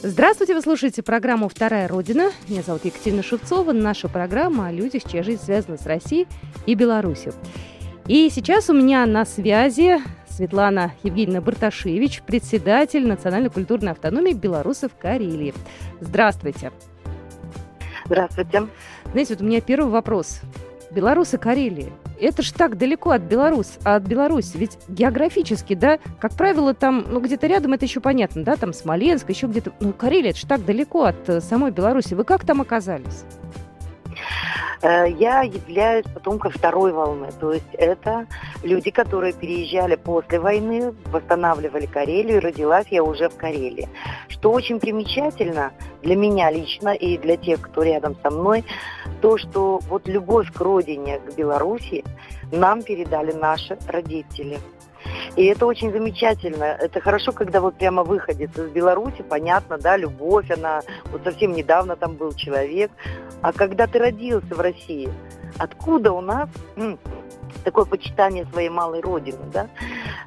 Здравствуйте, вы слушаете программу «Вторая Родина». Меня зовут Екатерина Шевцова. Наша программа о людях, чья жизнь связана с Россией и Беларусью. И сейчас у меня на связи Светлана Евгеньевна Барташевич, председатель Национальной культурной автономии белорусов Карелии. Здравствуйте. Здравствуйте. Знаете, вот у меня первый вопрос. Белорусы Карелии. Это ж так далеко от Беларусь, от Беларуси. Ведь географически, да, как правило, там, ну, где-то рядом это еще понятно, да, там Смоленск, еще где-то. Ну, Карелия, это ж так далеко от э, самой Беларуси. Вы как там оказались? Э, я являюсь потомком второй волны. То есть это люди, которые переезжали после войны, восстанавливали Карелию. Родилась я уже в Карелии. Что очень примечательно для меня лично и для тех, кто рядом со мной, то, что вот любовь к родине, к Беларуси нам передали наши родители. И это очень замечательно. Это хорошо, когда вот прямо выходит из Беларуси, понятно, да, любовь, она, вот совсем недавно там был человек. А когда ты родился в России, откуда у нас такое почитание своей малой родины, да?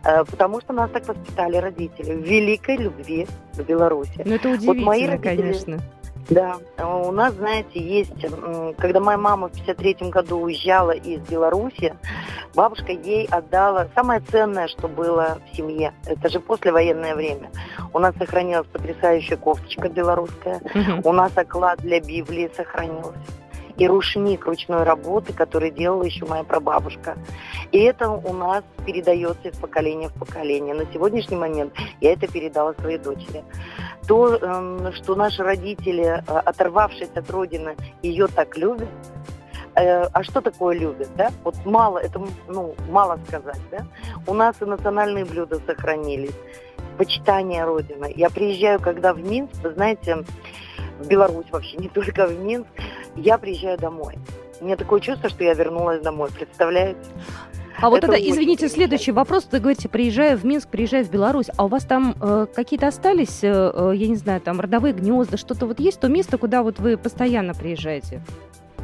Э, потому что нас так воспитали родители в великой любви к Беларуси. Ну, это удивительно, вот мои родители, конечно. Да, у нас, знаете, есть, когда моя мама в 53 году уезжала из Беларуси, бабушка ей отдала самое ценное, что было в семье. Это же послевоенное время. У нас сохранилась потрясающая кофточка белорусская, угу. у нас оклад для Библии сохранился и рушник ручной работы, который делала еще моя прабабушка. И это у нас передается из поколения в поколение. На сегодняшний момент я это передала своей дочери. То, эм, что наши родители, э, оторвавшись от родины, ее так любят, э, а что такое любят, да? Вот мало, это, ну, мало сказать, да? У нас и национальные блюда сохранились, почитание Родины. Я приезжаю, когда в Минск, вы знаете, в Беларусь вообще, не только в Минск, я приезжаю домой. У меня такое чувство, что я вернулась домой, представляете? А вот это, извините, следующий вопрос. Вы говорите, приезжаю в Минск, приезжаю в Беларусь. А у вас там э, какие-то остались, э, э, я не знаю, там родовые гнезда, что-то вот есть, то место, куда вот вы постоянно приезжаете?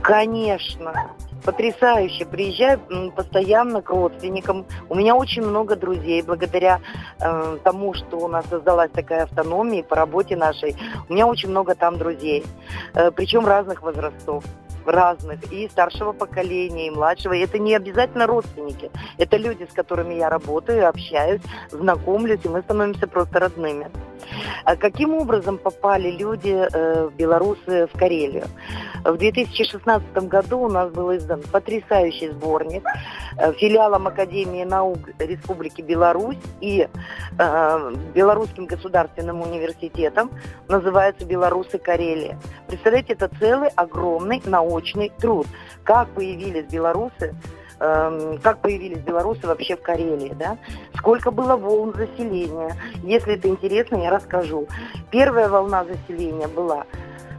Конечно. Потрясающе. Приезжаю постоянно к родственникам. У меня очень много друзей. Благодаря э, тому, что у нас создалась такая автономия по работе нашей, у меня очень много там друзей. Э, причем разных возрастов разных, и старшего поколения, и младшего. Это не обязательно родственники. Это люди, с которыми я работаю, общаюсь, знакомлюсь, и мы становимся просто родными. А каким образом попали люди, э, белорусы, в Карелию? В 2016 году у нас был издан потрясающий сборник э, филиалом Академии наук Республики Беларусь и э, Белорусским государственным университетом, называется «Белорусы Карелия». Представляете, это целый огромный научный труд. Как появились белорусы Эм, как появились белорусы вообще в Карелии, да, сколько было волн заселения. Если это интересно, я расскажу. Первая волна заселения была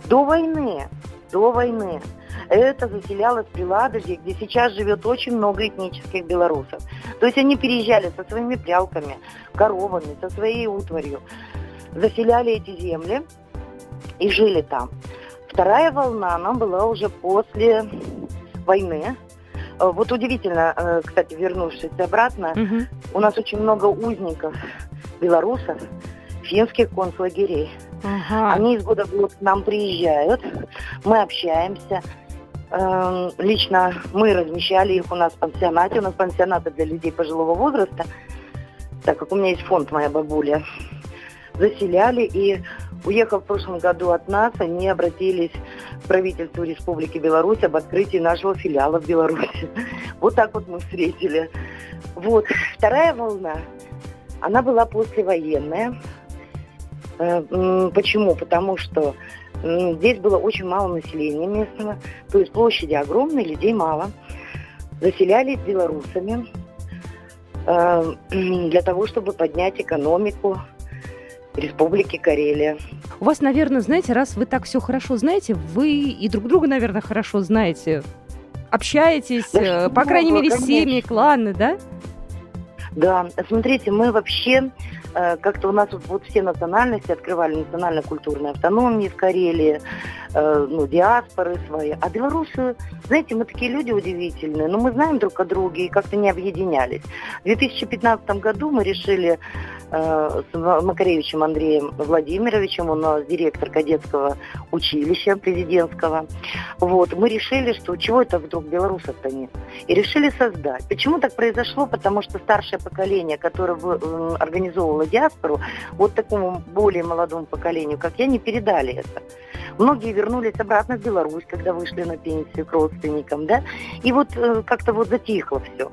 до войны, до войны. Это заселялось при Ладоге, где сейчас живет очень много этнических белорусов. То есть они переезжали со своими прялками, коровами, со своей утварью, заселяли эти земли и жили там. Вторая волна, она была уже после войны, Э, вот удивительно, э, кстати, вернувшись обратно, угу. у нас очень много узников белорусов финских концлагерей. Ага. Они из года в год к нам приезжают, мы общаемся. Эм, лично мы размещали их у нас в пансионате. У нас пансионаты для людей пожилого возраста, так как у меня есть фонд «Моя бабуля». Заселяли и Уехав в прошлом году от нас, они обратились к правительству Республики Беларусь об открытии нашего филиала в Беларуси. Вот так вот мы встретили. Вот. Вторая волна, она была послевоенная. Э, почему? Потому что здесь было очень мало населения местного, то есть площади огромные, людей мало. Заселялись белорусами э, для того, чтобы поднять экономику, Республики Карелия. У вас, наверное, знаете, раз вы так все хорошо знаете, вы и друг друга, наверное, хорошо знаете. общаетесь, да, по крайней мере, конечно. семьи, кланы, да? Да, смотрите, мы вообще Э, как-то у нас вот, вот все национальности открывали национально-культурные автономии в Карелии, э, ну, диаспоры свои. А белорусы, знаете, мы такие люди удивительные, но мы знаем друг о друге и как-то не объединялись. В 2015 году мы решили Э, с Макаревичем Андреем Владимировичем, он у нас директор кадетского училища президентского. Вот, мы решили, что чего это вдруг белорусов-то нет? И решили создать. Почему так произошло? Потому что старшее поколение, которое организовывало диаспору, вот такому более молодому поколению, как я, не передали это. Многие вернулись обратно в Беларусь, когда вышли на пенсию к родственникам, да, и вот э, как-то вот затихло все.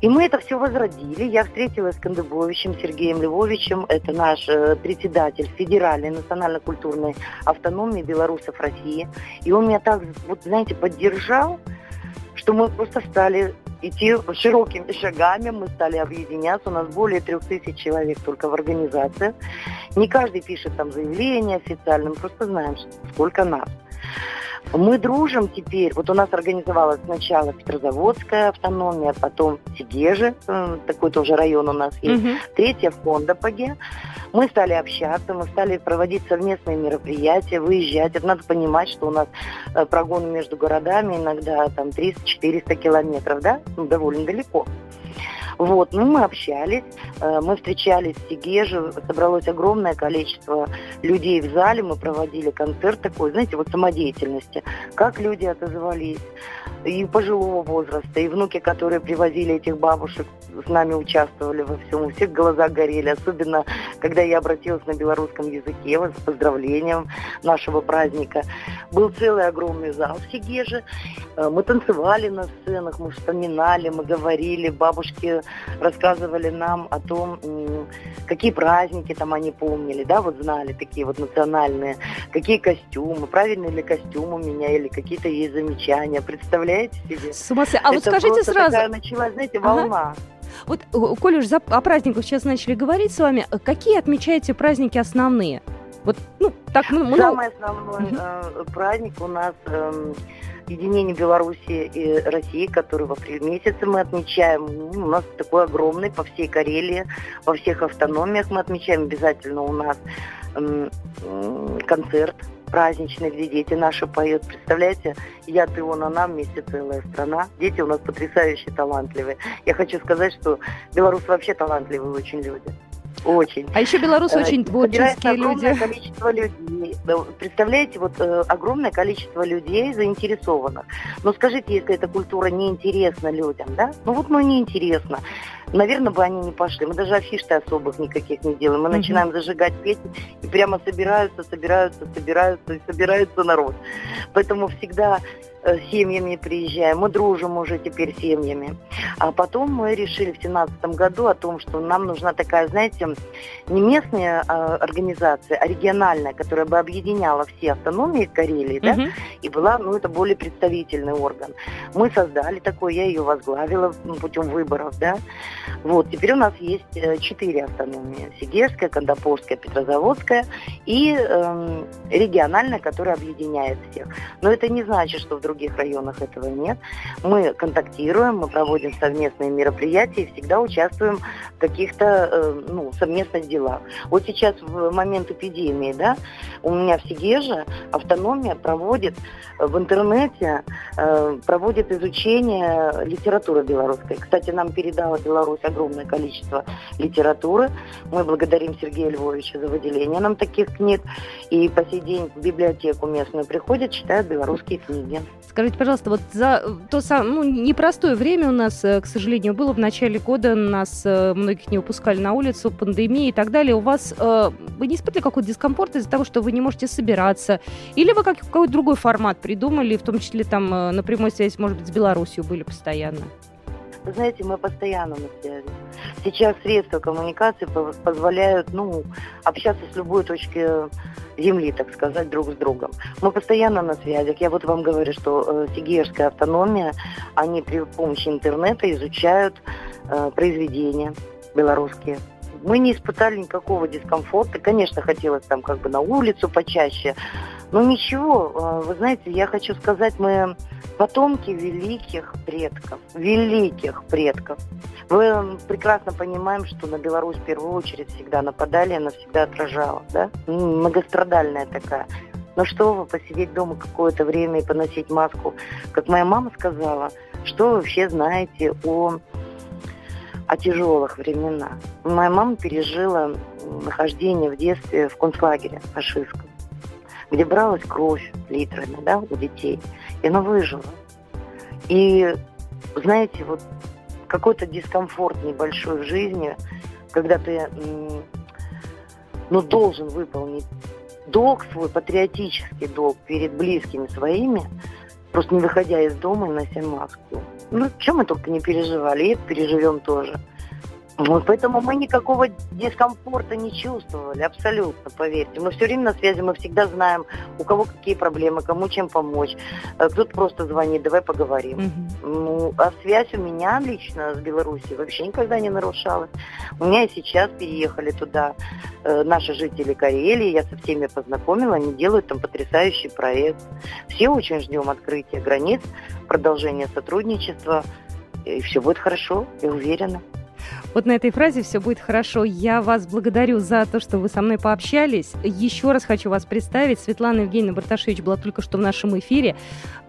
И мы это все возродили. Я встретилась с Кандыбовичем Сергеем Львовичем. Это наш э, председатель Федеральной национально-культурной автономии белорусов России. И он меня так, вот знаете, поддержал, что мы просто стали идти широкими шагами, мы стали объединяться. У нас более трех тысяч человек только в организации. Не каждый пишет там заявление официально, просто знаем, сколько нас. Мы дружим теперь. Вот у нас организовалась сначала Петрозаводская автономия, потом Сигежи, э, такой тоже район у нас есть. Угу. Третья Фондапаге. Мы стали общаться, мы стали проводить совместные мероприятия, выезжать. Это надо понимать, что у нас э, прогон между городами иногда там 300-400 километров, да, ну, довольно далеко. Вот, ну, мы общались, э, мы встречались в Сигеже, собралось огромное количество людей в зале, мы проводили концерт такой, знаете, вот самодеятельности, как люди отозвались, и пожилого возраста, и внуки, которые привозили этих бабушек, с нами участвовали во всем, у всех глаза горели, особенно когда я обратилась на белорусском языке вот, с поздравлением нашего праздника. Был целый огромный зал в Сигеже, э, мы танцевали на сценах, мы вспоминали, мы говорили, бабушки рассказывали нам о том, какие праздники там они помнили, да, вот знали такие вот национальные, какие костюмы, правильные ли костюмы у меня или какие-то есть замечания, представляете себе? С ума А вот скажите сразу... Такая началась, знаете, волна. Ага. Вот, коль уж за, о праздниках сейчас начали говорить с вами, какие отмечаете праздники основные? Вот, ну, так, ну. Самый основной э, праздник у нас э, объединение Беларуси и России, который в апреле месяце мы отмечаем. У нас такой огромный по всей Карелии, во всех автономиях мы отмечаем обязательно у нас э, э, концерт праздничный, где дети наши поют. Представляете, я, ты, он, она, вместе целая страна. Дети у нас потрясающие, талантливые. Я хочу сказать, что белорусы вообще талантливые очень люди. Очень. А еще белорусы э, очень творческие люди. количество людей. Представляете, вот э, огромное количество людей заинтересованных. Но скажите, если эта культура неинтересна людям, да? Ну вот, ну неинтересно. Наверное, бы они не пошли. Мы даже афиш-то особых никаких не делаем. Мы mm-hmm. начинаем зажигать песни, и прямо собираются, собираются, собираются, и собирается народ. Поэтому всегда Э, семьями приезжаем, мы дружим уже теперь семьями. А потом мы решили в семнадцатом году о том, что нам нужна такая, знаете, не местная а, организация, а региональная, которая бы объединяла все автономии Карелии, да, угу. и была, ну, это более представительный орган. Мы создали такой, я ее возглавила путем выборов, да. Вот, теперь у нас есть э, четыре автономии. Сигежская, Кандапорская, Петрозаводская и э, региональная, которая объединяет всех. Но это не значит, что вдруг других районах этого нет. Мы контактируем, мы проводим совместные мероприятия и всегда участвуем в каких-то э, ну, совместных делах. Вот сейчас в момент эпидемии, да, у меня в Сигеже автономия проводит в интернете, э, проводит изучение литературы белорусской. Кстати, нам передала Беларусь огромное количество литературы. Мы благодарим Сергея Львовича за выделение нам таких книг. И по сей день в библиотеку местную приходят, читают белорусские книги. Скажите, пожалуйста, вот за то самое, ну, непростое время у нас, э, к сожалению, было в начале года, нас э, многих не выпускали на улицу, пандемия и так далее. У вас, э, вы не испытывали какой-то дискомфорт из-за того, что вы не можете собираться? Или вы какой-то другой формат придумали, в том числе там на прямой связи, может быть, с Беларусью были постоянно? Вы знаете, мы постоянно на. Сейчас средства коммуникации позволяют ну, общаться с любой точки земли, так сказать, друг с другом. Мы постоянно на связях. Я вот вам говорю, что э, Сигежская автономия, они при помощи интернета изучают э, произведения белорусские. Мы не испытали никакого дискомфорта. Конечно, хотелось там как бы на улицу почаще. Но ничего, э, вы знаете, я хочу сказать, мы потомки великих предков, великих предков. Мы прекрасно понимаем, что на Беларусь в первую очередь всегда нападали, она всегда отражала, да? Многострадальная такая. Но что вы, посидеть дома какое-то время и поносить маску? Как моя мама сказала, что вы вообще знаете о, о тяжелых временах? Моя мама пережила нахождение в детстве в концлагере фашистском, где бралась кровь литрами да, у детей, и она выжила. И, знаете, вот какой-то дискомфорт небольшой в жизни, когда ты ну, должен выполнить долг свой, патриотический долг перед близкими своими, просто не выходя из дома и нося маску. Ну, чем мы только не переживали, и это переживем тоже. Вот поэтому мы никакого дискомфорта не чувствовали, абсолютно, поверьте. Мы все время на связи, мы всегда знаем, у кого какие проблемы, кому чем помочь. Э, кто-то просто звонит, давай поговорим. Угу. Ну, а связь у меня лично с Беларусью вообще никогда не нарушалась. У меня и сейчас переехали туда э, наши жители Карелии, я со всеми познакомила, они делают там потрясающий проект. Все очень ждем открытия границ, продолжения сотрудничества, и все будет хорошо, я уверена. Вот на этой фразе все будет хорошо. Я вас благодарю за то, что вы со мной пообщались. Еще раз хочу вас представить. Светлана Евгеньевна Барташевич была только что в нашем эфире.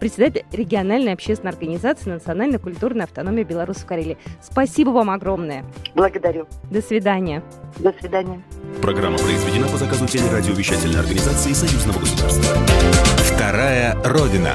Председатель региональной общественной организации национальной культурной автономии Беларуси в Карелии. Спасибо вам огромное. Благодарю. До свидания. До свидания. Программа произведена по заказу телерадиовещательной организации Союзного государства. Вторая Родина.